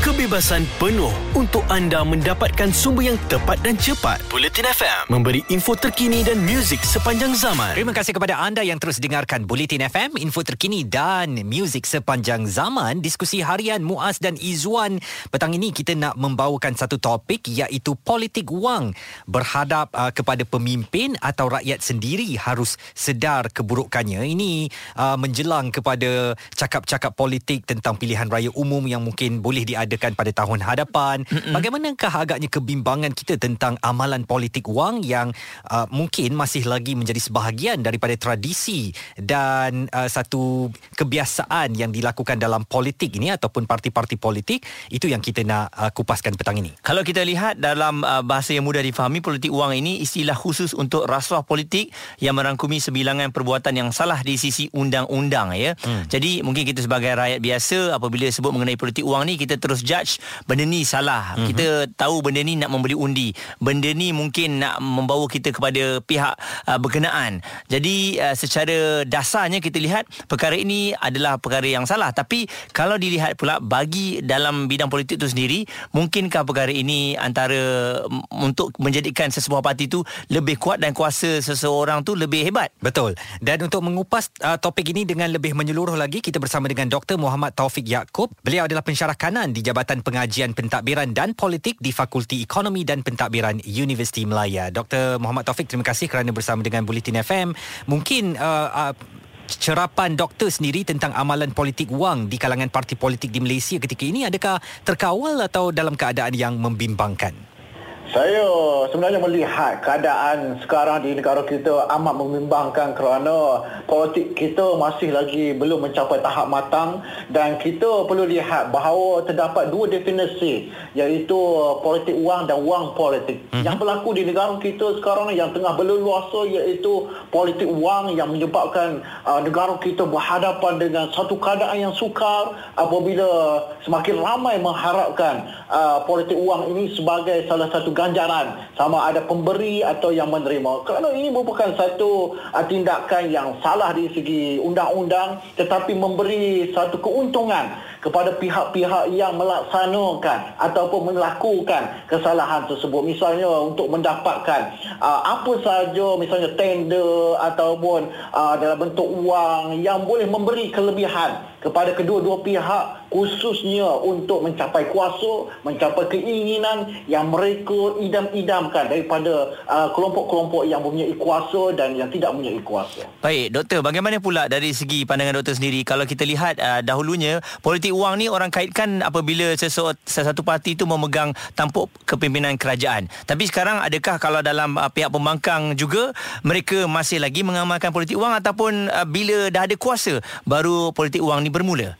kebebasan penuh untuk anda mendapatkan sumber yang tepat dan cepat. Bulletin FM memberi info terkini dan muzik sepanjang zaman. Terima kasih kepada anda yang terus dengarkan Bulletin FM, info terkini dan muzik sepanjang zaman. Diskusi harian Muaz dan Izwan. Petang ini kita nak membawakan satu topik iaitu politik wang. Berhadap uh, kepada pemimpin atau rakyat sendiri harus sedar keburukannya. Ini uh, menjelang kepada cakap-cakap politik tentang pilihan raya umum yang mungkin boleh diadakan pada tahun hadapan. Mm-mm. Bagaimanakah agaknya kebimbangan kita tentang amalan politik wang yang uh, mungkin masih lagi menjadi sebahagian daripada tradisi dan uh, satu kebiasaan yang dilakukan dalam politik ini ataupun parti-parti politik itu yang kita nak uh, kupaskan petang ini. Kalau kita lihat dalam uh, bahasa yang mudah difahami politik wang ini istilah khusus untuk rasuah politik yang merangkumi sebilangan perbuatan yang salah di sisi undang-undang ya. Hmm. Jadi mungkin kita sebagai rakyat biasa apabila sebut mengenai politik wang ni kita terus judge benda ni salah. Hmm. Kita tahu benda ni nak membeli undi. Benda ni mungkin nak membawa kita kepada pihak uh, berkenaan. Jadi uh, secara dasarnya kita lihat perkara ini adalah perkara yang salah tapi kalau dilihat pula bagi dalam bidang politik itu sendiri mungkinkah perkara ini antara untuk menjadikan sesebuah parti itu lebih kuat dan kuasa seseorang tu lebih hebat. Betul. Dan untuk mengupas uh, topik ini dengan lebih menyeluruh lagi kita bersama dengan Dr Muhammad Taufik Yaakob. Beliau adalah pensyarah kanan di Jabatan Pengajian Pentadbiran dan Politik di Fakulti Ekonomi dan Pentadbiran Universiti Melaya. Dr Muhammad Taufik terima kasih kerana bersama dengan Bulletin FM. Mungkin uh, uh, cerapan doktor sendiri tentang amalan politik wang di kalangan parti politik di Malaysia ketika ini adakah terkawal atau dalam keadaan yang membimbangkan? Saya sebenarnya melihat keadaan sekarang di negara kita amat membimbangkan kerana politik kita masih lagi belum mencapai tahap matang dan kita perlu lihat bahawa terdapat dua definisi iaitu politik wang dan wang politik. Mm-hmm. Yang berlaku di negara kita sekarang yang tengah berleluasa iaitu politik wang yang menyebabkan uh, negara kita berhadapan dengan satu keadaan yang sukar apabila semakin ramai mengharapkan uh, politik wang ini sebagai salah satu ganjaran sama ada pemberi atau yang menerima. Kerana ini merupakan satu uh, tindakan yang salah di segi undang-undang tetapi memberi satu keuntungan kepada pihak-pihak yang melaksanakan ataupun melakukan kesalahan tersebut. Misalnya untuk mendapatkan uh, apa sahaja misalnya tender ataupun uh, dalam bentuk wang yang boleh memberi kelebihan kepada kedua-dua pihak khususnya untuk mencapai kuasa, mencapai keinginan yang mereka idam-idamkan daripada uh, kelompok-kelompok yang mempunyai kuasa dan yang tidak mempunyai kuasa. Baik, doktor, bagaimana pula dari segi pandangan doktor sendiri kalau kita lihat uh, dahulunya politik wang ni orang kaitkan apabila sesuatu, parti itu memegang tampuk kepimpinan kerajaan. Tapi sekarang adakah kalau dalam uh, pihak pembangkang juga mereka masih lagi mengamalkan politik wang ataupun uh, bila dah ada kuasa baru politik wang ni bermula?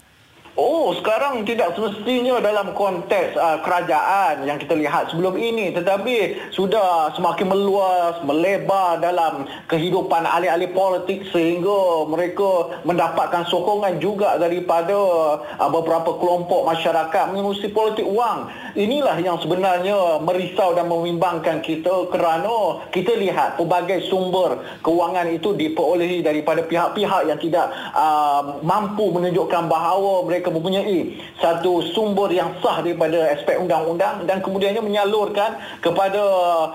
Oh, sekarang tidak semestinya dalam konteks uh, kerajaan yang kita lihat sebelum ini tetapi sudah semakin meluas, melebar dalam kehidupan ahli-ahli politik sehingga mereka mendapatkan sokongan juga daripada uh, beberapa kelompok masyarakat mengurusi politik wang. Inilah yang sebenarnya merisau dan membimbangkan kita kerana kita lihat pelbagai sumber kewangan itu diperolehi daripada pihak-pihak yang tidak uh, mampu menunjukkan bahawa mereka mempunyai satu sumber yang sah daripada aspek undang-undang dan kemudiannya menyalurkan kepada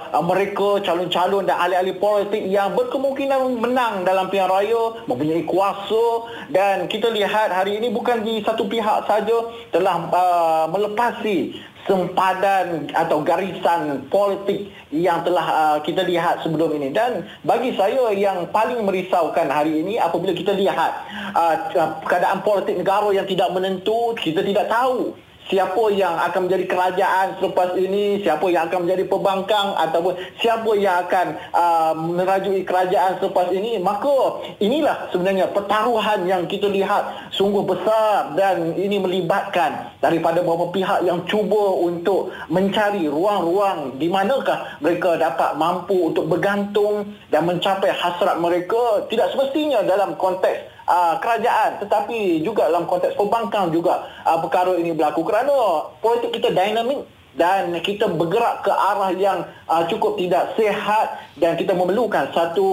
uh, mereka calon-calon dan ahli-ahli politik yang berkemungkinan menang dalam pilihan raya mempunyai kuasa dan kita lihat hari ini bukan di satu pihak saja telah uh, melepasi sempadan atau garisan politik yang telah uh, kita lihat sebelum ini. Dan bagi saya yang paling merisaukan hari ini apabila kita lihat uh, keadaan politik negara yang tidak menentu kita tidak tahu siapa yang akan menjadi kerajaan selepas ini, siapa yang akan menjadi pembangkang? Ataupun siapa yang akan uh, merajui kerajaan selepas ini, maka inilah sebenarnya pertaruhan yang kita lihat sungguh besar dan ini melibatkan daripada beberapa pihak yang cuba untuk mencari ruang-ruang di manakah mereka dapat mampu untuk bergantung dan mencapai hasrat mereka. Tidak semestinya dalam konteks uh, kerajaan tetapi juga dalam konteks pembangkang juga uh, perkara ini berlaku. Kerana politik kita dinamik dan kita bergerak ke arah yang uh, cukup tidak sehat dan kita memerlukan satu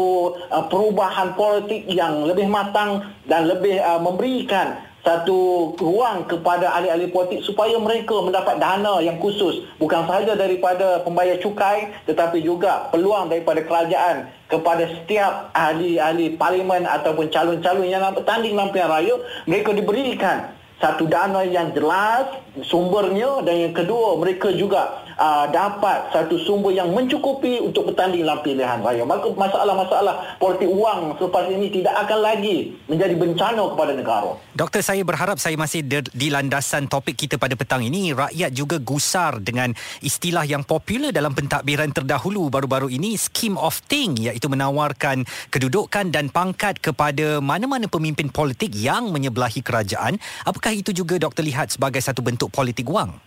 uh, perubahan politik yang lebih matang dan lebih uh, memberikan satu ruang kepada ahli-ahli politik supaya mereka mendapat dana yang khusus. Bukan sahaja daripada pembayar cukai tetapi juga peluang daripada kerajaan kepada setiap ahli-ahli parlimen ataupun calon-calon yang bertanding dalam pilihan raya. Mereka diberikan satu dana yang jelas sumbernya dan yang kedua mereka juga uh, dapat satu sumber yang mencukupi untuk bertanding dalam pilihan raya. Maka masalah-masalah politik wang selepas ini tidak akan lagi menjadi bencana kepada negara. Doktor saya berharap saya masih di landasan topik kita pada petang ini. Rakyat juga gusar dengan istilah yang popular dalam pentadbiran terdahulu baru-baru ini scheme of thing iaitu menawarkan kedudukan dan pangkat kepada mana-mana pemimpin politik yang menyebelahi kerajaan. Apakah itu juga doktor lihat sebagai satu bentuk politik wang?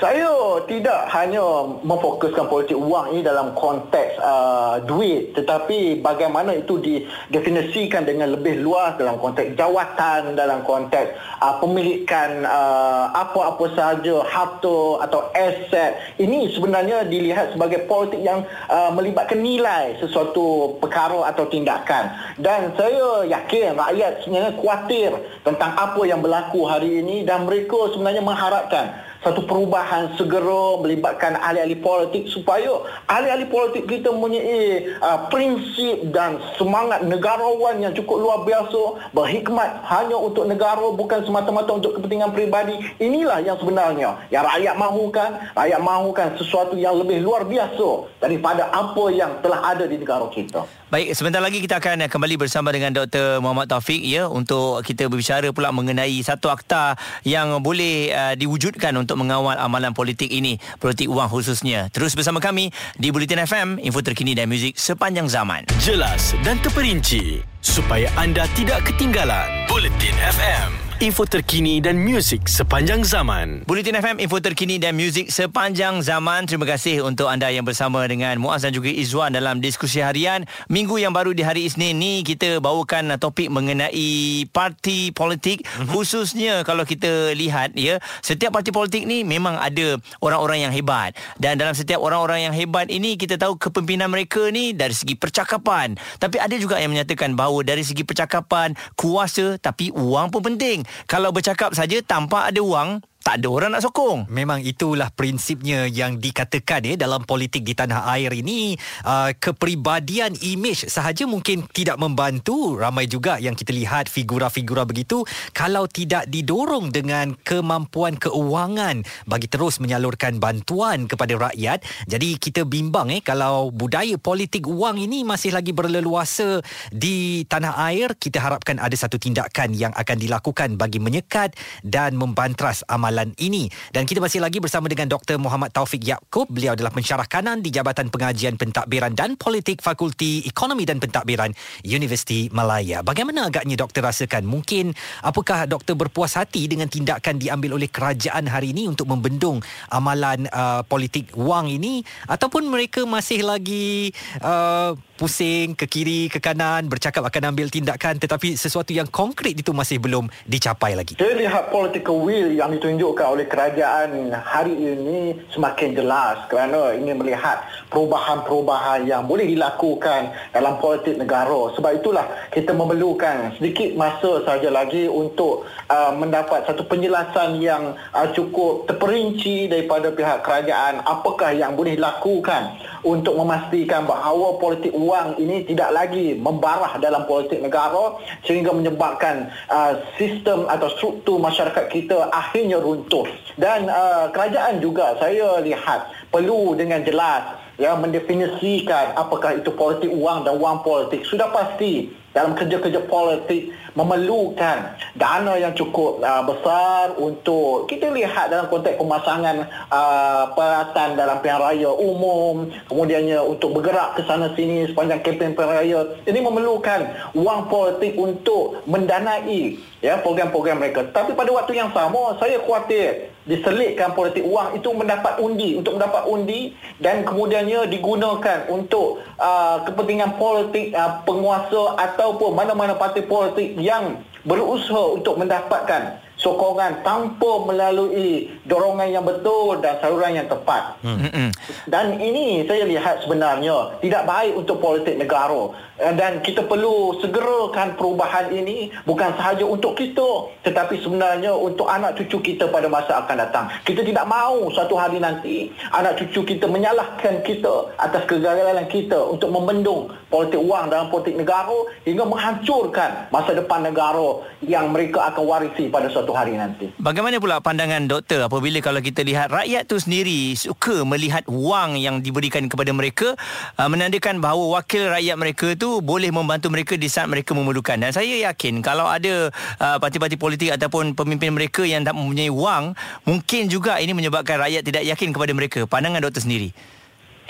Saya tidak hanya memfokuskan politik wang ini dalam konteks uh, duit tetapi bagaimana itu didefinisikan dengan lebih luas dalam konteks jawatan dalam konteks uh, pemilikan uh, apa-apa sahaja harta atau aset. Ini sebenarnya dilihat sebagai politik yang uh, melibatkan nilai sesuatu perkara atau tindakan. Dan saya yakin rakyat sebenarnya khawatir tentang apa yang berlaku hari ini dan mereka sebenarnya mengharapkan satu perubahan segera melibatkan ahli-ahli politik supaya ahli-ahli politik kita mempunyai uh, prinsip dan semangat negarawan yang cukup luar biasa berhikmat hanya untuk negara bukan semata-mata untuk kepentingan peribadi inilah yang sebenarnya yang rakyat mahukan rakyat mahukan sesuatu yang lebih luar biasa daripada apa yang telah ada di negara kita Baik, sebentar lagi kita akan kembali bersama dengan Dr. Muhammad Taufik ya untuk kita berbicara pula mengenai satu akta yang boleh uh, diwujudkan untuk mengawal amalan politik ini, politik wang khususnya. Terus bersama kami di Bulletin FM, info terkini dan muzik sepanjang zaman. Jelas dan terperinci supaya anda tidak ketinggalan. Bulletin FM info terkini dan muzik sepanjang zaman. Bulletin FM, info terkini dan muzik sepanjang zaman. Terima kasih untuk anda yang bersama dengan Muaz dan juga Izwan dalam diskusi harian. Minggu yang baru di hari Isnin ni, kita bawakan topik mengenai parti politik. Mm-hmm. Khususnya kalau kita lihat, ya setiap parti politik ni memang ada orang-orang yang hebat. Dan dalam setiap orang-orang yang hebat ini, kita tahu kepimpinan mereka ni dari segi percakapan. Tapi ada juga yang menyatakan bahawa dari segi percakapan, kuasa tapi wang pun penting. Kalau bercakap saja tanpa ada wang tak ada orang nak sokong. Memang itulah prinsipnya yang dikatakan ya dalam politik di tanah air ini uh, kepribadian image sahaja mungkin tidak membantu ramai juga yang kita lihat figura-figura begitu kalau tidak didorong dengan kemampuan keuangan bagi terus menyalurkan bantuan kepada rakyat. Jadi kita bimbang eh kalau budaya politik wang ini masih lagi berleluasa di tanah air kita harapkan ada satu tindakan yang akan dilakukan bagi menyekat dan membantras amal amalan ini. Dan kita masih lagi bersama dengan Dr. Muhammad Taufik Yaakob. Beliau adalah pensyarah kanan di Jabatan Pengajian Pentadbiran dan Politik Fakulti Ekonomi dan Pentadbiran Universiti Malaya. Bagaimana agaknya doktor rasakan? Mungkin apakah doktor berpuas hati dengan tindakan diambil oleh kerajaan hari ini untuk membendung amalan uh, politik wang ini ataupun mereka masih lagi uh, pusing ke kiri ke kanan bercakap akan ambil tindakan tetapi sesuatu yang konkret itu masih belum dicapai lagi. Saya lihat political will yang ditunjukkan oleh kerajaan hari ini semakin jelas kerana ini melihat perubahan-perubahan yang boleh dilakukan dalam politik negara. Sebab itulah kita memerlukan sedikit masa saja lagi untuk uh, mendapat satu penjelasan yang uh, cukup terperinci daripada pihak kerajaan apakah yang boleh dilakukan untuk memastikan bahawa politik wang ini tidak lagi membarah dalam politik negara sehingga menyebabkan uh, sistem atau struktur masyarakat kita akhirnya runtuh. Dan uh, kerajaan juga saya lihat perlu dengan jelas ya mendefinisikan apakah itu politik wang dan wang politik. Sudah pasti dalam kerja-kerja politik memerlukan dana yang cukup uh, besar untuk kita lihat dalam konteks pemasangan uh, peralatan dalam pilihan raya umum kemudiannya untuk bergerak ke sana sini sepanjang kempen pilihan raya. Ini memerlukan wang politik untuk mendanai ya program-program mereka. Tapi pada waktu yang sama saya khawatir diselitkan politik wang itu mendapat undi untuk mendapat undi dan kemudiannya digunakan untuk uh, kepentingan politik uh, penguasa ataupun mana-mana parti politik yang berusaha untuk mendapatkan sokongan tanpa melalui dorongan yang betul dan saluran yang tepat. Hmm. Dan ini saya lihat sebenarnya tidak baik untuk politik negara. Eh, dan kita perlu segerakan perubahan ini bukan sahaja untuk kita tetapi sebenarnya untuk anak cucu kita pada masa akan datang. Kita tidak mahu suatu hari nanti anak cucu kita menyalahkan kita atas kegagalan kita untuk membendung politik wang dalam politik negara hingga menghancurkan masa depan negara yang mereka akan warisi pada suatu hari nanti. Bagaimana pula pandangan doktor apabila kalau kita lihat rakyat tu sendiri suka melihat wang yang diberikan kepada mereka uh, menandakan bahawa wakil rakyat mereka tu boleh membantu mereka di saat mereka memerlukan. Dan saya yakin kalau ada uh, parti-parti politik ataupun pemimpin mereka yang tak mempunyai wang mungkin juga ini menyebabkan rakyat tidak yakin kepada mereka. Pandangan doktor sendiri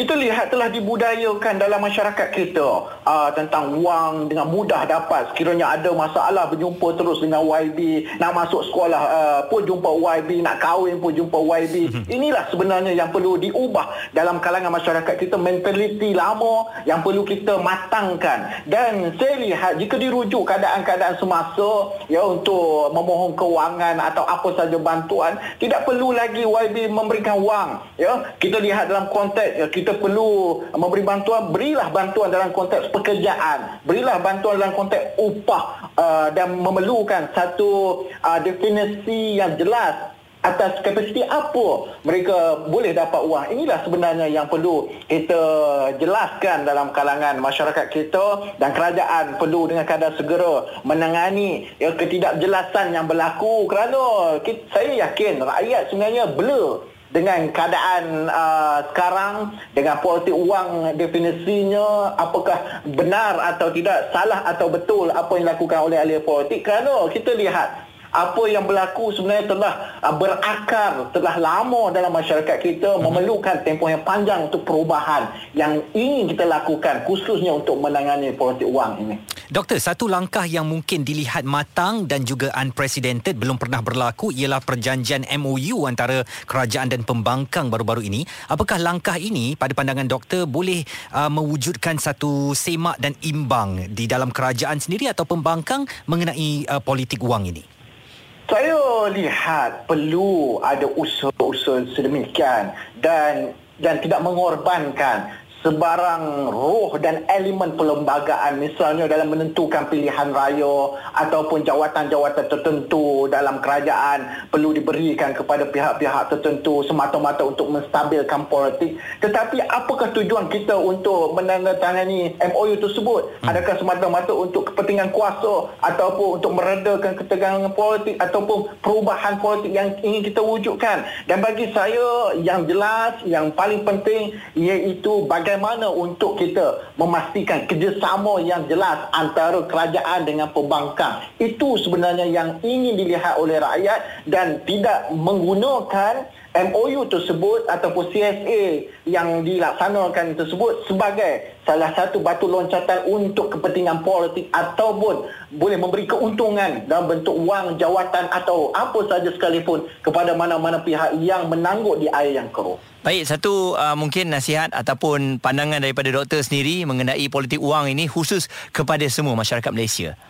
kita lihat telah dibudayakan dalam masyarakat kita uh, tentang wang dengan mudah dapat. Sekiranya ada masalah berjumpa terus dengan YB nak masuk sekolah uh, pun jumpa YB nak kahwin pun jumpa YB inilah sebenarnya yang perlu diubah dalam kalangan masyarakat kita. Mentaliti lama yang perlu kita matangkan. Dan saya lihat jika dirujuk keadaan-keadaan semasa ya untuk memohon kewangan atau apa saja bantuan tidak perlu lagi YB memberikan wang ya. Kita lihat dalam konteks ya, kita kita perlu memberi bantuan berilah bantuan dalam konteks pekerjaan. Berilah bantuan dalam konteks upah uh, dan memerlukan satu uh, definisi yang jelas atas kapasiti apa mereka boleh dapat uang inilah sebenarnya yang perlu kita jelaskan dalam kalangan masyarakat kita dan kerajaan perlu dengan kadar segera menangani ya, ketidakjelasan yang berlaku kerana kita, saya yakin rakyat sebenarnya blur dengan keadaan uh, sekarang dengan politik wang definisinya apakah benar atau tidak salah atau betul apa yang dilakukan oleh ahli politik kerana kita lihat apa yang berlaku sebenarnya telah uh, berakar telah lama dalam masyarakat kita hmm. memerlukan tempoh yang panjang untuk perubahan yang ingin kita lakukan khususnya untuk menangani politik wang ini. Doktor, satu langkah yang mungkin dilihat matang dan juga unprecedented belum pernah berlaku ialah perjanjian MOU antara kerajaan dan pembangkang baru-baru ini. Apakah langkah ini pada pandangan doktor boleh uh, mewujudkan satu semak dan imbang di dalam kerajaan sendiri atau pembangkang mengenai uh, politik wang ini? Saya lihat perlu ada usaha-usaha sedemikian dan dan tidak mengorbankan sebarang roh dan elemen perlembagaan misalnya dalam menentukan pilihan raya ataupun jawatan-jawatan tertentu dalam kerajaan perlu diberikan kepada pihak-pihak tertentu semata-mata untuk menstabilkan politik. Tetapi apakah tujuan kita untuk menandatangani MOU tersebut? Hmm. adakah semata-mata untuk kepentingan kuasa ataupun untuk meredakan ketegangan politik ataupun perubahan politik yang ingin kita wujudkan? Dan bagi saya yang jelas yang paling penting iaitu bagaimana bagaimana untuk kita memastikan kerjasama yang jelas antara kerajaan dengan pembangkang. Itu sebenarnya yang ingin dilihat oleh rakyat dan tidak menggunakan MOU tersebut ataupun CSA yang dilaksanakan tersebut sebagai salah satu batu loncatan untuk kepentingan politik ataupun boleh memberi keuntungan dalam bentuk wang, jawatan atau apa saja sekalipun kepada mana-mana pihak yang menangguk di air yang keruh. Baik, satu uh, mungkin nasihat ataupun pandangan daripada doktor sendiri mengenai politik wang ini khusus kepada semua masyarakat Malaysia.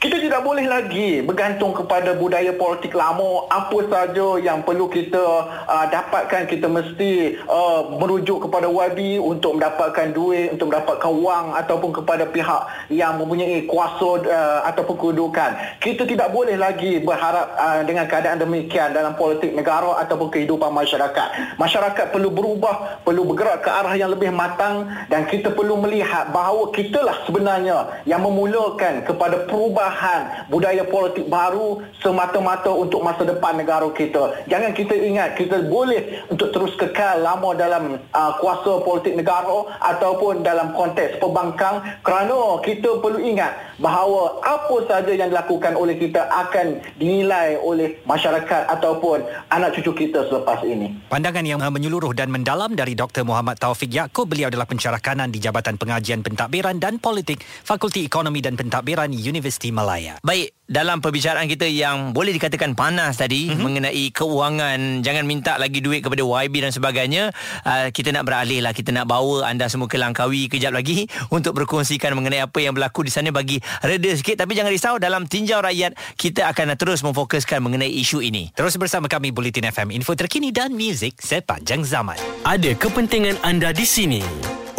Kita tidak boleh lagi bergantung kepada budaya politik lama. Apa saja yang perlu kita uh, dapatkan, kita mesti uh, merujuk kepada YB untuk mendapatkan duit, untuk mendapatkan wang ataupun kepada pihak yang mempunyai kuasa uh, ataupun kedudukan. Kita tidak boleh lagi berharap uh, dengan keadaan demikian dalam politik negara ataupun kehidupan masyarakat. Masyarakat perlu berubah, perlu bergerak ke arah yang lebih matang dan kita perlu melihat bahawa kitalah sebenarnya yang memulakan kepada perubahan perubahan budaya politik baru semata-mata untuk masa depan negara kita. Jangan kita ingat kita boleh untuk terus kekal lama dalam uh, kuasa politik negara ataupun dalam konteks pembangkang kerana kita perlu ingat bahawa apa saja yang dilakukan oleh kita akan dinilai oleh masyarakat ataupun anak cucu kita selepas ini. Pandangan yang menyeluruh dan mendalam dari Dr. Muhammad Taufik Yaakob. Beliau adalah pencerah kanan di Jabatan Pengajian Pentadbiran dan Politik Fakulti Ekonomi dan Pentadbiran Universiti Malaya. Baik, dalam perbicaraan kita yang boleh dikatakan panas tadi mm-hmm. mengenai keuangan jangan minta lagi duit kepada YB dan sebagainya uh, kita nak beralih lah kita nak bawa anda semua ke Langkawi kejap lagi untuk berkongsikan mengenai apa yang berlaku di sana bagi reda sikit tapi jangan risau dalam tinjau rakyat kita akan terus memfokuskan mengenai isu ini terus bersama kami Bulletin FM info terkini dan muzik sepanjang zaman ada kepentingan anda di sini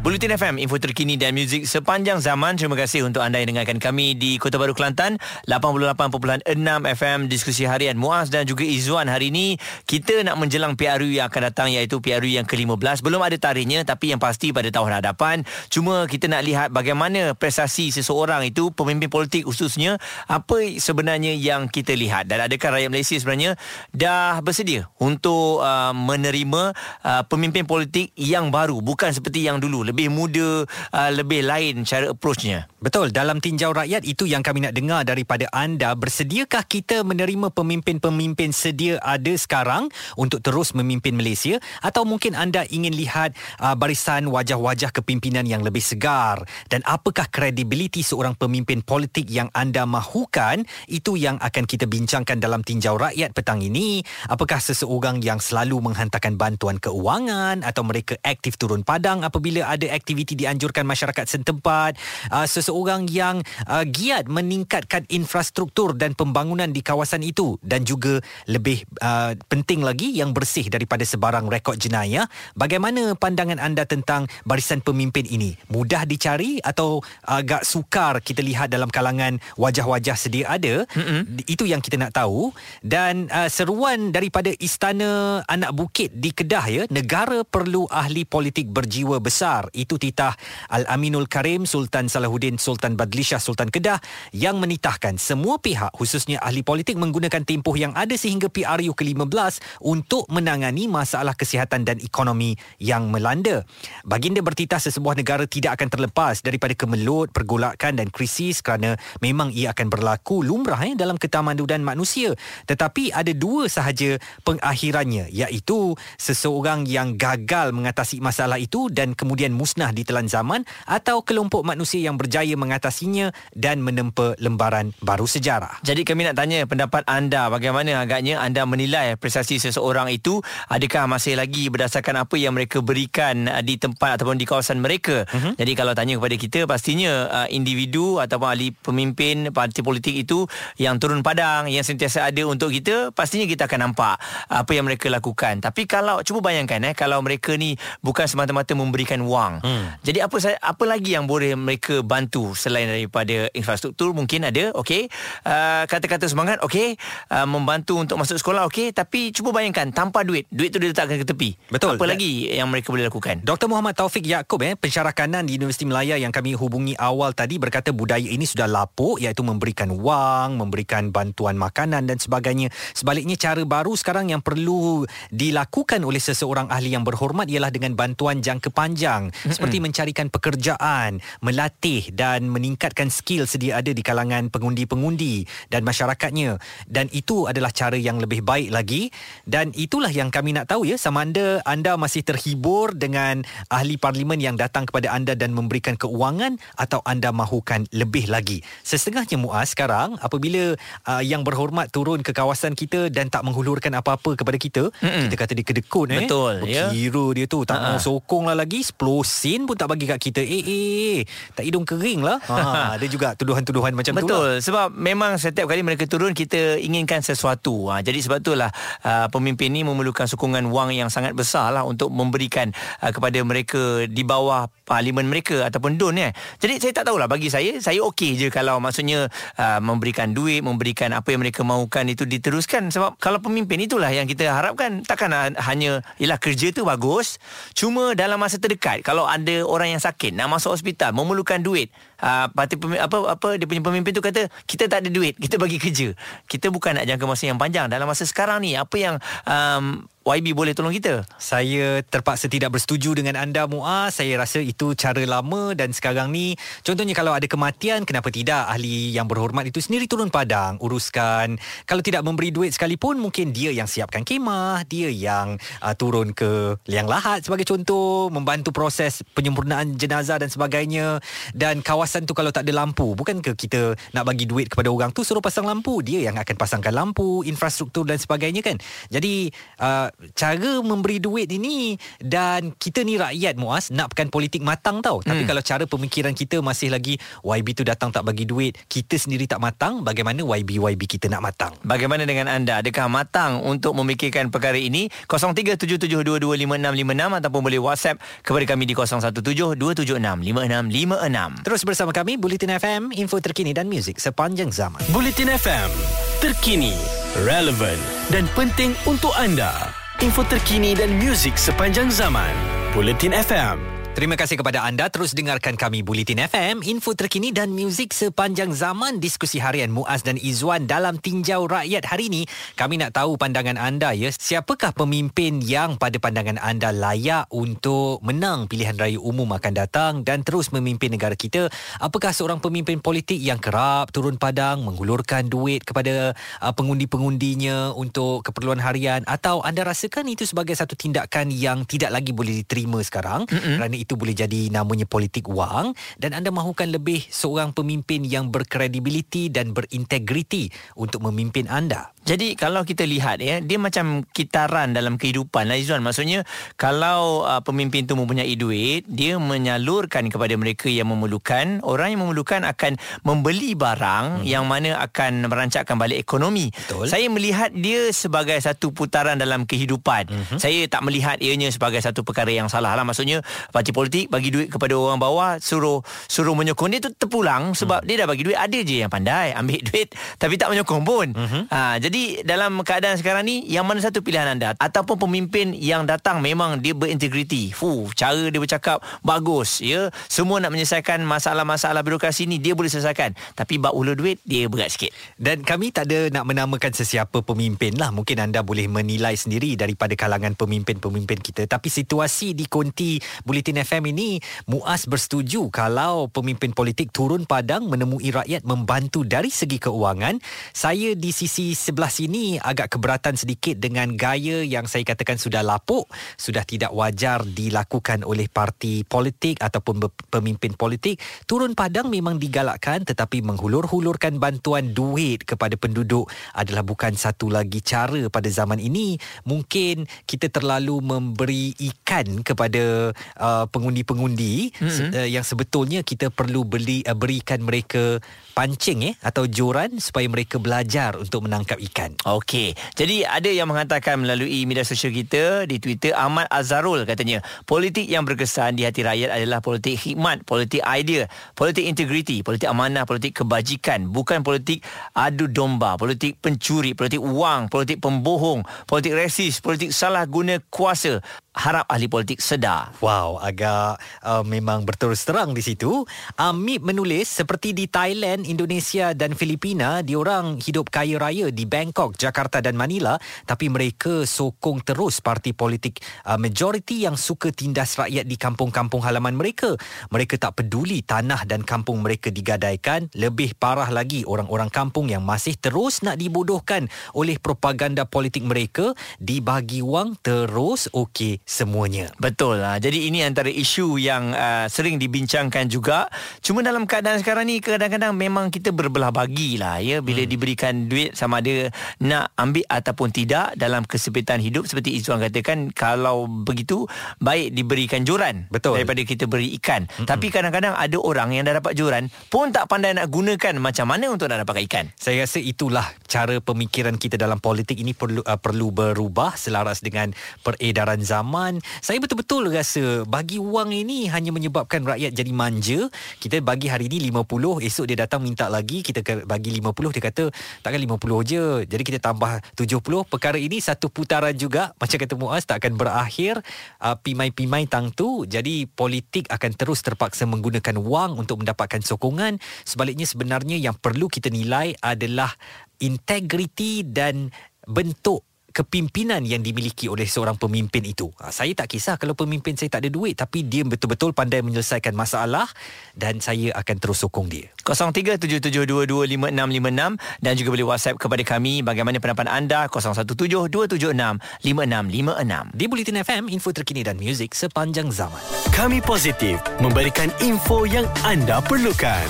Bulletin FM, info terkini dan muzik sepanjang zaman. Terima kasih untuk anda yang dengarkan kami di Kota Baru Kelantan. 88.6 FM, diskusi harian Muaz dan juga Izzuan. Hari ini, kita nak menjelang PRU yang akan datang iaitu PRU yang ke-15. Belum ada tarikhnya tapi yang pasti pada tahun hadapan. Cuma kita nak lihat bagaimana prestasi seseorang itu, pemimpin politik khususnya, apa sebenarnya yang kita lihat. Dan adakah rakyat Malaysia sebenarnya dah bersedia untuk uh, menerima uh, pemimpin politik yang baru. Bukan seperti yang dulu lebih muda, uh, lebih lain cara approachnya. Betul, dalam tinjau rakyat itu yang kami nak dengar daripada anda. Bersediakah kita menerima pemimpin-pemimpin sedia ada sekarang untuk terus memimpin Malaysia? Atau mungkin anda ingin lihat uh, barisan wajah-wajah kepimpinan yang lebih segar? Dan apakah kredibiliti seorang pemimpin politik yang anda mahukan? Itu yang akan kita bincangkan dalam tinjau rakyat petang ini. Apakah seseorang yang selalu menghantarkan bantuan keuangan atau mereka aktif turun padang apabila ada aktiviti dianjurkan masyarakat setempat? Uh, seseorang yang uh, giat meningkatkan infrastruktur dan pembangunan di kawasan itu dan juga lebih uh, penting lagi yang bersih daripada sebarang rekod jenayah. Bagaimana pandangan anda tentang barisan pemimpin ini? Mudah dicari atau agak sukar kita lihat dalam kalangan wajah-wajah sedia ada? Mm-hmm. itu yang kita nak tahu. Dan uh, seruan daripada istana anak bukit di Kedah ya negara perlu ahli politik berjiwa besar itu titah Al Aminul Karim Sultan Salahuddin Sultan Badlisha Sultan Kedah yang menitahkan semua pihak khususnya ahli politik menggunakan tempoh yang ada sehingga PRU ke-15 untuk menangani masalah kesihatan dan ekonomi yang melanda. Baginda bertitah sesebuah negara tidak akan terlepas daripada kemelut, pergolakan dan krisis kerana memang ia akan berlaku lumrah eh, dalam ketamandunan manusia. Tetapi ada dua sahaja pengakhirannya iaitu seseorang yang gagal mengatasi masalah itu dan kemudian musnah di telan zaman atau kelompok manusia yang berjaya mengatasinya dan menempa lembaran baru sejarah. Jadi kami nak tanya pendapat anda bagaimana agaknya anda menilai prestasi seseorang itu adakah masih lagi berdasarkan apa yang mereka berikan uh, di tempat ataupun di kawasan mereka. Uh-huh. Jadi kalau tanya kepada kita pastinya uh, individu ataupun ahli pemimpin parti politik itu yang turun padang yang sentiasa ada untuk kita pastinya kita akan nampak apa yang mereka lakukan. Tapi kalau cuba bayangkan eh kalau mereka ni bukan semata-mata memberikan wang. Hmm. Jadi apa apa lagi yang boleh mereka bantu selain daripada infrastruktur? Mungkin ada okey uh, kata-kata semangat okey uh, membantu untuk masuk sekolah okey tapi cuba bayangkan tanpa duit duit tu diletakkan ke tepi. Betul. Apa lagi yang mereka boleh lakukan? Dr Muhammad Taufik Yaakob eh pensyarah kanan di Universiti Melaya yang kami hubungi awal tadi berkata budaya ini sudah lapuk iaitu memberikan wang memberikan bantuan makanan dan sebagainya. Sebaliknya cara baru sekarang yang perlu dilakukan oleh seseorang ahli yang berhormat ialah dengan bantuan jangka panjang mm-hmm. seperti mencarikan pekerjaan melatih dan meningkatkan skill sedia ada di kalangan pengundi-pengundi dan masyarakatnya dan itu adalah cara yang lebih baik lagi dan itulah yang kami nak tahu ya sama ada anda masih terhibur dengan ahli parlimen yang datang kepada anda dan memberikan keuangan atau anda mahukan lebih lagi setengahnya muas sekarang apabila uh, yang berhormat turun ke kawasan kita dan tak menghulurkan apa-apa kepada kita Mm-mm. kita kata dia kedekun eh betul ya kira dia tu tak uh-huh. mau sokong lah lagi 10 sen pun tak bagi kat kita eh eh tak hidung kering lah. Ha, ada juga tuduhan-tuduhan macam Betul. tu Betul. Sebab memang setiap kali mereka turun, kita inginkan sesuatu. Ha, jadi sebab itulah uh, pemimpin ini memerlukan sokongan wang yang sangat besar lah untuk memberikan uh, kepada mereka di bawah parlimen mereka ataupun DUN. Ya. Jadi saya tak tahulah bagi saya, saya okey je kalau maksudnya uh, memberikan duit, memberikan apa yang mereka mahukan itu diteruskan. Sebab kalau pemimpin itulah yang kita harapkan, takkan hanya, ialah kerja tu bagus. Cuma dalam masa terdekat, kalau ada orang yang sakit, nak masuk hospital, memerlukan duit, uh, parti apa apa dia punya pemimpin tu kata kita tak ada duit, kita bagi kerja. Kita bukan nak jangka masa yang panjang. Dalam masa sekarang ni apa yang um, YB boleh tolong kita? Saya terpaksa tidak bersetuju dengan anda Muaz. Saya rasa itu cara lama dan sekarang ni contohnya kalau ada kematian kenapa tidak ahli yang berhormat itu sendiri turun padang uruskan. Kalau tidak memberi duit sekalipun mungkin dia yang siapkan kemah, dia yang uh, turun ke liang lahat sebagai contoh, membantu proses penyempurnaan jenazah dan sebagainya dan kawasan tu kalau tak ada lampu, bukan ke kita nak bagi duit kepada orang tu suruh pasang lampu, dia yang akan pasangkan lampu, infrastruktur dan sebagainya kan. Jadi uh, cara memberi duit ini dan kita ni rakyat muas nakkan politik matang tau. Hmm. Tapi kalau cara pemikiran kita masih lagi YB tu datang tak bagi duit, kita sendiri tak matang, bagaimana YB YB kita nak matang? Bagaimana dengan anda? Adakah matang untuk memikirkan perkara ini? 0377225656 ataupun boleh WhatsApp kepada kami di 0172765656. Terus bersama kami Bulletin FM, info terkini dan muzik sepanjang zaman. Bulletin FM, terkini, relevan dan penting untuk anda. Info terkini dan muzik sepanjang zaman. Bulletin FM. Terima kasih kepada anda terus dengarkan kami Bulletin FM, info terkini dan muzik sepanjang zaman diskusi harian Muaz dan Izwan dalam tinjau rakyat hari ini. Kami nak tahu pandangan anda ya, siapakah pemimpin yang pada pandangan anda layak untuk menang pilihan raya umum akan datang dan terus memimpin negara kita? Apakah seorang pemimpin politik yang kerap turun padang menghulurkan duit kepada uh, pengundi-pengundinya untuk keperluan harian atau anda rasakan itu sebagai satu tindakan yang tidak lagi boleh diterima sekarang Mm-mm. kerana itu boleh jadi namanya politik wang dan anda mahukan lebih seorang pemimpin yang berkredibiliti dan berintegriti untuk memimpin anda. Jadi kalau kita lihat ya, dia macam kitaran dalam kehidupan lah Izzuan. Maksudnya kalau uh, pemimpin tu mempunyai duit, dia menyalurkan kepada mereka yang memerlukan. Orang yang memerlukan akan membeli barang hmm. yang mana akan merancakkan balik ekonomi. Betul. Saya melihat dia sebagai satu putaran dalam kehidupan. Hmm. Saya tak melihat ianya sebagai satu perkara yang salah lah. Maksudnya parti politik bagi duit kepada orang bawah, suruh suruh menyokong dia tu terpulang sebab hmm. dia dah bagi duit. Ada je yang pandai ambil duit tapi tak menyokong pun. Hmm. Ha, jadi dalam keadaan sekarang ni yang mana satu pilihan anda ataupun pemimpin yang datang memang dia berintegriti. Fu, cara dia bercakap bagus ya. Semua nak menyelesaikan masalah-masalah birokrasi ni dia boleh selesaikan. Tapi bab ulu duit dia berat sikit. Dan kami tak ada nak menamakan sesiapa pemimpin lah. Mungkin anda boleh menilai sendiri daripada kalangan pemimpin-pemimpin kita. Tapi situasi di konti Bulletin FM ini Muaz bersetuju kalau pemimpin politik turun padang menemui rakyat membantu dari segi keuangan. Saya di sisi sebelah sini agak keberatan sedikit dengan gaya yang saya katakan sudah lapuk, sudah tidak wajar dilakukan oleh parti politik ataupun pemimpin politik. Turun padang memang digalakkan tetapi menghulur-hulurkan bantuan duit kepada penduduk adalah bukan satu lagi cara pada zaman ini. Mungkin kita terlalu memberi ikan kepada uh, pengundi-pengundi mm-hmm. uh, yang sebetulnya kita perlu beli uh, berikan mereka pancing eh atau joran supaya mereka belajar untuk menangkap ikan. Okey. Jadi ada yang mengatakan melalui media sosial kita di Twitter Ahmad Azarul katanya, politik yang berkesan di hati rakyat adalah politik hikmat, politik idea, politik integriti, politik amanah, politik kebajikan, bukan politik adu domba, politik pencuri, politik wang, politik pembohong, politik resis, politik salah guna kuasa harap ahli politik sedar. Wow, agak uh, memang berterus terang di situ. Amib menulis seperti di Thailand, Indonesia dan Filipina, diorang hidup kaya raya di Bangkok, Jakarta dan Manila, tapi mereka sokong terus parti politik uh, majoriti yang suka tindas rakyat di kampung-kampung halaman mereka. Mereka tak peduli tanah dan kampung mereka digadaikan. Lebih parah lagi orang-orang kampung yang masih terus nak dibodohkan oleh propaganda politik mereka, dibagi wang terus okey semuanya. Betul lah. Jadi ini antara isu yang uh, sering dibincangkan juga. Cuma dalam keadaan sekarang ni kadang-kadang memang kita berbelah bagilah ya bila hmm. diberikan duit sama ada nak ambil ataupun tidak dalam kesempitan hidup seperti Izzuan katakan kalau begitu baik diberikan joran Betul. daripada kita beri ikan. Hmm. Tapi kadang-kadang ada orang yang dah dapat joran pun tak pandai nak gunakan macam mana untuk nak dapatkan ikan. Saya rasa itulah cara pemikiran kita dalam politik ini perlu uh, perlu berubah selaras dengan peredaran zaman zaman saya betul-betul rasa bagi wang ini hanya menyebabkan rakyat jadi manja kita bagi hari ini 50 esok dia datang minta lagi kita bagi 50 dia kata takkan 50 je Jadi kita tambah 70. Perkara ini satu putaran juga. Macam kata Muaz tak akan berakhir. Uh, pimai-pimai tang tu. Jadi politik akan terus terpaksa menggunakan wang untuk mendapatkan sokongan. Sebaliknya sebenarnya yang perlu kita nilai adalah integriti dan bentuk kepimpinan yang dimiliki oleh seorang pemimpin itu. Ha, saya tak kisah kalau pemimpin saya tak ada duit tapi dia betul-betul pandai menyelesaikan masalah dan saya akan terus sokong dia. 0377225656 dan juga boleh WhatsApp kepada kami bagaimana pendapat anda 0172765656. Di Bulletin FM, info terkini dan muzik sepanjang zaman. Kami positif memberikan info yang anda perlukan.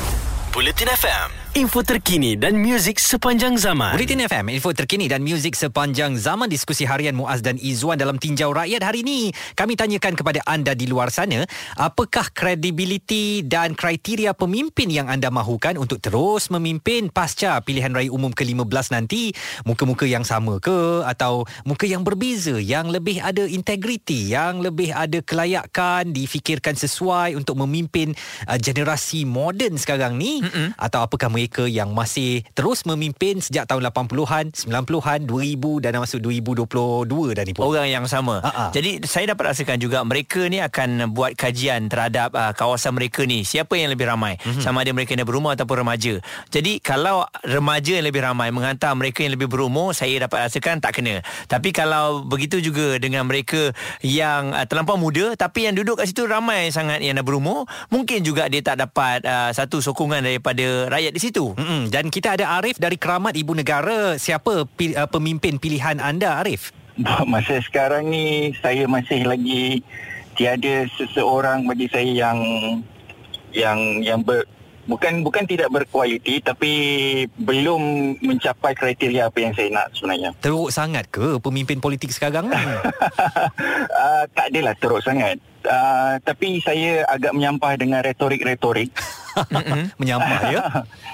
Bulletin FM, info terkini dan muzik sepanjang zaman. Bulletin FM, info terkini dan muzik sepanjang zaman diskusi harian Muaz dan Izzuan dalam Tinjau Rakyat hari ini. Kami tanyakan kepada anda di luar sana, apakah kredibiliti dan kriteria pemimpin yang anda mahukan untuk terus memimpin pasca pilihan raya umum ke-15 nanti? Muka-muka yang sama ke atau muka yang berbeza yang lebih ada integriti, yang lebih ada kelayakan, difikirkan sesuai untuk memimpin uh, generasi moden sekarang ni? Mm-mm. Atau apakah mereka yang masih terus memimpin sejak tahun 80-an, 90-an, 2000 dan masuk 2022 dah ni pun. Orang yang sama. Ha-ha. Jadi saya dapat rasakan juga mereka ni akan buat kajian terhadap uh, kawasan mereka ni. Siapa yang lebih ramai? Mm-hmm. Sama ada mereka yang berumur ataupun remaja. Jadi kalau remaja yang lebih ramai menghantar mereka yang lebih berumur, saya dapat rasakan tak kena. Tapi kalau begitu juga dengan mereka yang uh, terlampau muda tapi yang duduk kat situ ramai sangat yang dah berumur, mungkin juga dia tak dapat uh, satu sokongan daripada rakyat di situ. Mm-mm. Dan kita ada Arif dari Keramat Ibu Negara. Siapa pi- uh, pemimpin pilihan anda Arif? Masa sekarang ni saya masih lagi tiada seseorang bagi saya yang yang yang ber, bukan bukan tidak berkualiti tapi belum mencapai kriteria apa yang saya nak sebenarnya. Teruk sangat ke pemimpin politik sekarang ni? uh, tak adalah teruk sangat. Uh, tapi saya agak menyampah dengan retorik-retorik. Menyampah ya?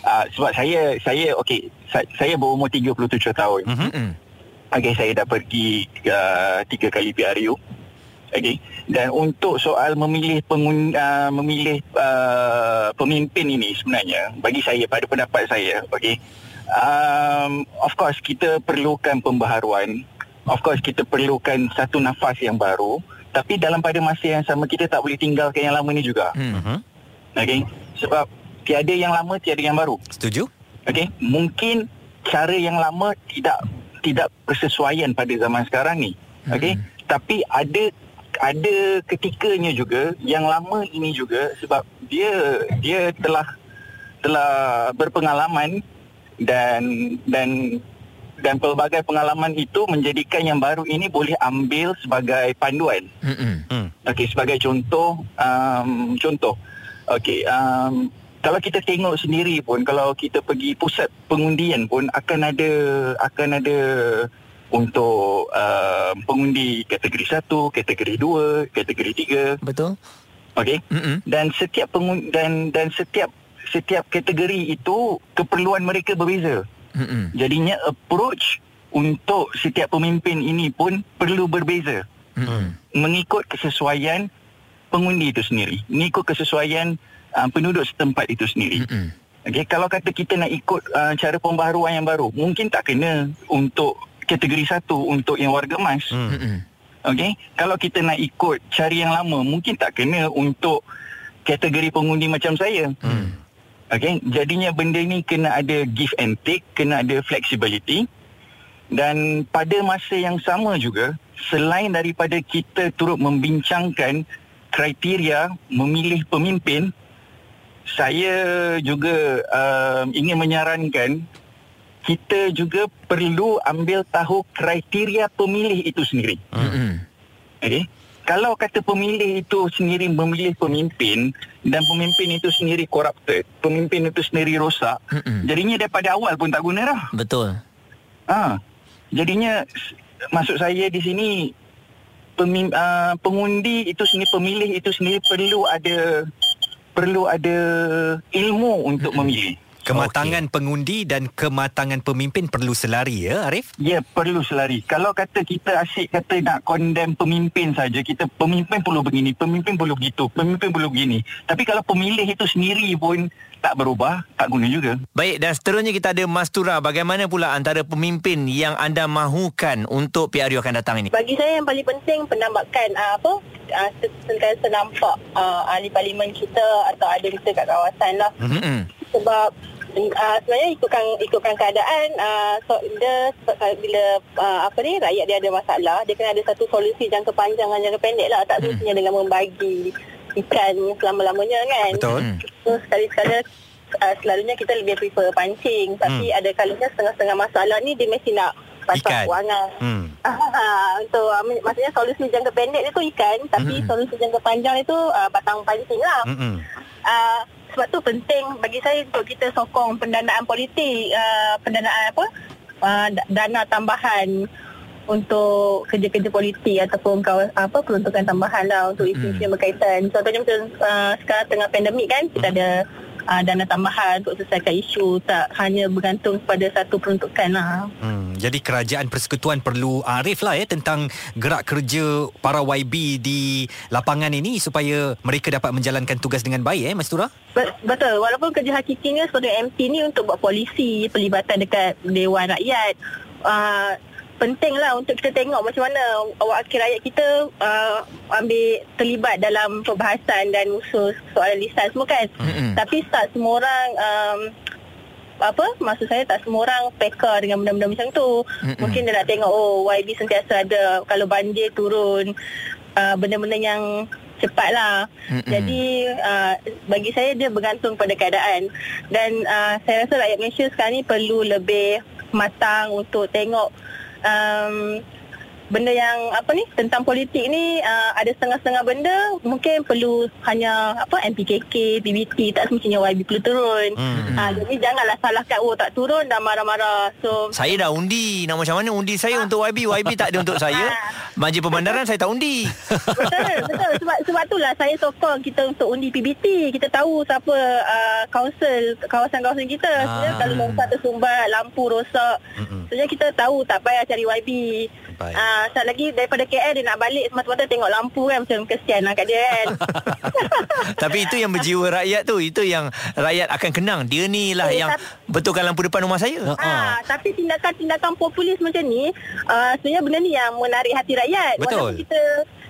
uh, sebab saya saya okey saya, saya berumur 37 tahun. Mhm. Okey saya dah pergi uh, tiga kali PRU. Okey dan untuk soal memilih pengun, uh, memilih uh, pemimpin ini sebenarnya bagi saya pada pendapat saya okey um, of course kita perlukan pembaharuan of course kita perlukan satu nafas yang baru tapi dalam pada masa yang sama kita tak boleh tinggalkan yang lama ni juga Mhm. okey sebab tiada yang lama tiada yang baru Setuju? Okey, mungkin cara yang lama tidak tidak bersesuaian pada zaman sekarang ni. Okey, hmm. tapi ada ada ketikanya juga yang lama ini juga sebab dia dia telah telah berpengalaman dan dan dan pelbagai pengalaman itu menjadikan yang baru ini boleh ambil sebagai panduan. Mm-mm. Hmm. Okey, sebagai contoh, um, contoh. Okey, um, kalau kita tengok sendiri pun, kalau kita pergi pusat pengundian pun akan ada akan ada untuk uh, pengundi kategori 1, kategori 2, kategori 3. Betul? Okey. Mm-mm. Dan setiap pengun dan dan setiap setiap kategori itu keperluan mereka berbeza. Mm-mm. Jadinya approach untuk setiap pemimpin ini pun perlu berbeza Mm-mm. mengikut kesesuaian pengundi itu sendiri, mengikut kesesuaian uh, penduduk setempat itu sendiri. Mm-mm. Okey, kalau kata kita nak ikut uh, cara pembaharuan yang baru, mungkin tak kena untuk kategori satu untuk yang warga emas. Mm-mm. Okey, kalau kita nak ikut cara yang lama, mungkin tak kena untuk kategori pengundi macam saya. Hmm. Okey, jadinya benda ni kena ada give and take, kena ada flexibility. Dan pada masa yang sama juga, selain daripada kita turut membincangkan kriteria memilih pemimpin, saya juga um, ingin menyarankan kita juga perlu ambil tahu kriteria pemilih itu sendiri. Mm-mm. Okey. Kalau kata pemilih itu sendiri memilih pemimpin dan pemimpin itu sendiri corrupted, pemimpin itu sendiri rosak, Mm-mm. jadinya daripada awal pun tak guna dah. Betul. Ha. Jadinya maksud saya di sini pemim, uh, pengundi itu sendiri pemilih itu sendiri perlu ada perlu ada ilmu untuk memilih. Kematangan pengundi dan kematangan pemimpin perlu selari ya Arif? Ya, perlu selari. Kalau kata kita asyik kata nak condemn pemimpin saja, kita pemimpin perlu begini, pemimpin perlu begitu, pemimpin perlu begini. Tapi kalau pemilih itu sendiri pun tak berubah, tak guna juga. Baik dan seterusnya kita ada Mas Tura. Bagaimana pula antara pemimpin yang anda mahukan untuk PRU akan datang ini? Bagi saya yang paling penting penambakan uh, apa uh, sentiasa nampak uh, ahli parlimen kita atau ada kita kat kawasan lah. Mm-hmm. Sebab uh, sebenarnya ikutkan ikutkan keadaan uh, so, dia uh, bila uh, apa ni rakyat dia ada masalah dia kena ada satu solusi jangka panjang dan jangka pendek lah. Tak semestinya dengan membagi ikan selama-lamanya kan? Betul. so sekali-sekala uh, selalunya kita lebih prefer pancing. Tapi ada kalanya setengah-setengah masalah ni dia mesti nak Ikan. pasal kewangan Hmm. Ah, untuk uh, maksudnya solusi jangka pendek dia tu ikan tapi Mm-mm. solusi jangka panjang itu uh, batang pancing lah Mm-mm. uh, sebab tu penting bagi saya untuk kita sokong pendanaan politik uh, pendanaan apa uh, da- dana tambahan untuk kerja-kerja politik ataupun kawas, apa peruntukan tambahan lah untuk isu-isu yang berkaitan contohnya macam uh, sekarang tengah pandemik kan kita ada uh, dana tambahan untuk selesaikan isu tak hanya bergantung pada satu peruntukan lah Hmm, jadi kerajaan persekutuan perlu arif lah ya tentang gerak kerja para YB di lapangan ini supaya mereka dapat menjalankan tugas dengan baik eh Mas Tura? Be- Betul. Walaupun kerja hakikinya sebagai MP ni untuk buat polisi, pelibatan dekat Dewan Rakyat. Uh, pentinglah untuk kita tengok macam mana wakil rakyat kita uh, ambil terlibat dalam perbahasan dan usul soalan lisan semua kan. Mm-mm. Tapi tak semua orang um, apa maksud saya tak semua orang peka dengan benda-benda macam tu. Mm-mm. Mungkin dia nak tengok oh YB sentiasa ada kalau banjir turun uh, benda-benda yang cepat lah. Jadi uh, bagi saya dia bergantung pada keadaan dan uh, saya rasa rakyat Malaysia sekarang ni perlu lebih matang untuk tengok um, benda yang apa ni tentang politik ni uh, ada setengah-setengah benda mungkin perlu hanya apa MPKK, PBT tak semestinya YB perlu turun. Hmm. Uh, jadi janganlah salahkan oh tak turun dah marah-marah. So Saya dah undi Nak macam mana undi saya untuk YB YB tak ada untuk saya Majlis Perbandaran saya tak undi betul betul sebab sebab itulah saya sokong kita untuk undi PBT kita tahu siapa uh, kaunsil kawasan-kawasan kita Ah. sebenarnya kalau longkar tersumbat lampu rosak Mm-mm. sebenarnya kita tahu tak payah cari YB Baik. Ah, uh, lagi daripada KL dia nak balik semata-mata tengok lampu kan macam kesian lah kat dia kan. Tapi itu yang berjiwa rakyat tu Itu yang rakyat akan kenang Dia ni lah Eh, yang tapi- Betulkan lampu depan rumah saya Ah, tapi tindakan-tindakan populis macam ni uh, sebenarnya benda ni yang menarik hati rakyat. Betul. Walaupun kita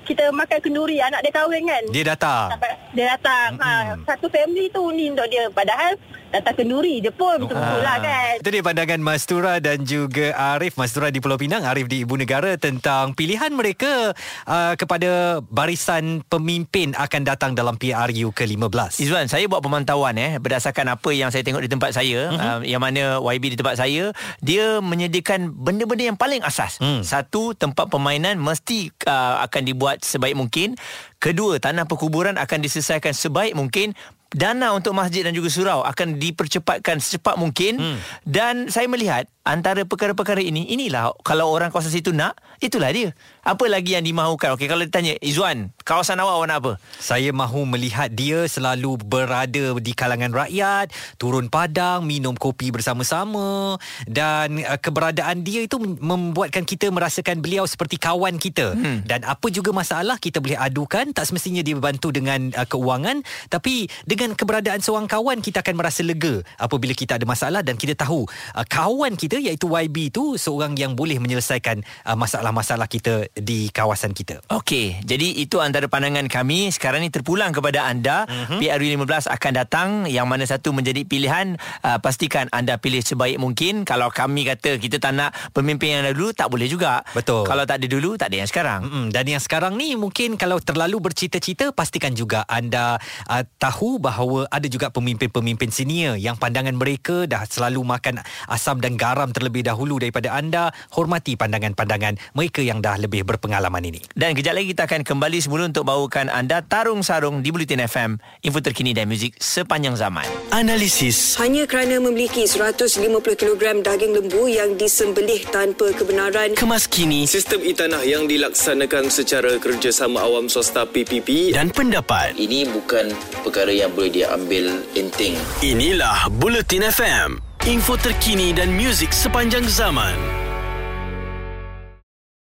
kita makan kenduri anak dia kahwin kan. Dia datang. Dia datang. Ha, satu family tu ni untuk dia padahal datang kenduri je pun betul-betul lah kan. Itu dia pandangan Mas Tura dan juga Arif. Mas Tura di Pulau Pinang, Arif di Ibu Negara tentang pilihan mereka uh, kepada barisan pemimpin akan datang dalam PRU ke-15. Izwan, saya buat pemantauan eh berdasarkan apa yang saya tengok di tempat saya, Mhm. uh-huh. uh, yang mana YB di tempat saya, dia menyediakan benda-benda yang paling asas. Hmm. Satu, tempat permainan mesti uh, akan dibuat sebaik mungkin. Kedua, tanah perkuburan akan diselesaikan sebaik mungkin. Dana untuk masjid dan juga surau akan dipercepatkan secepat mungkin Hmm. dan saya melihat antara perkara-perkara ini inilah kalau orang kawasan situ nak itulah dia apa lagi yang dimahukan okey kalau ditanya Izwan kawasan awak awak nak apa Saya mahu melihat dia selalu berada di kalangan rakyat, turun padang, minum kopi bersama-sama dan uh, keberadaan dia itu mem- membuatkan kita merasakan beliau seperti kawan kita. Hmm. Dan apa juga masalah kita boleh adukan, tak semestinya dia bantu dengan uh, keuangan, tapi dengan keberadaan seorang kawan kita akan merasa lega apabila kita ada masalah dan kita tahu uh, kawan kita iaitu YB itu seorang yang boleh menyelesaikan uh, masalah-masalah kita di kawasan kita. Okey, jadi itu antara pandangan kami. Sekarang ni terpulang kepada anda. Uh-huh. PRU 15 akan datang. Yang mana satu menjadi pilihan. Uh, pastikan anda pilih sebaik mungkin. Kalau kami kata kita tak nak pemimpin yang dulu, tak boleh juga. Betul. Kalau tak ada dulu, tak ada yang sekarang. Mm-mm. Dan yang sekarang ni mungkin kalau terlalu bercita-cita pastikan juga anda uh, tahu bahawa ada juga pemimpin-pemimpin senior yang pandangan mereka dah selalu makan asam dan garam terlebih dahulu daripada anda hormati pandangan-pandangan mereka yang dah lebih berpengalaman ini. Dan kejap lagi kita akan kembali semula untuk bawakan anda Tarung Sarung di Bulletin FM, info terkini dan muzik sepanjang zaman. Analisis. Hanya kerana memiliki 150 kg daging lembu yang disembelih tanpa kebenaran. Kemas kini Sistem e-tanah yang dilaksanakan secara kerjasama awam swasta PPP dan pendapat. Ini bukan perkara yang boleh diambil enteng. Inilah Bulletin FM. Info terkini dan muzik sepanjang zaman.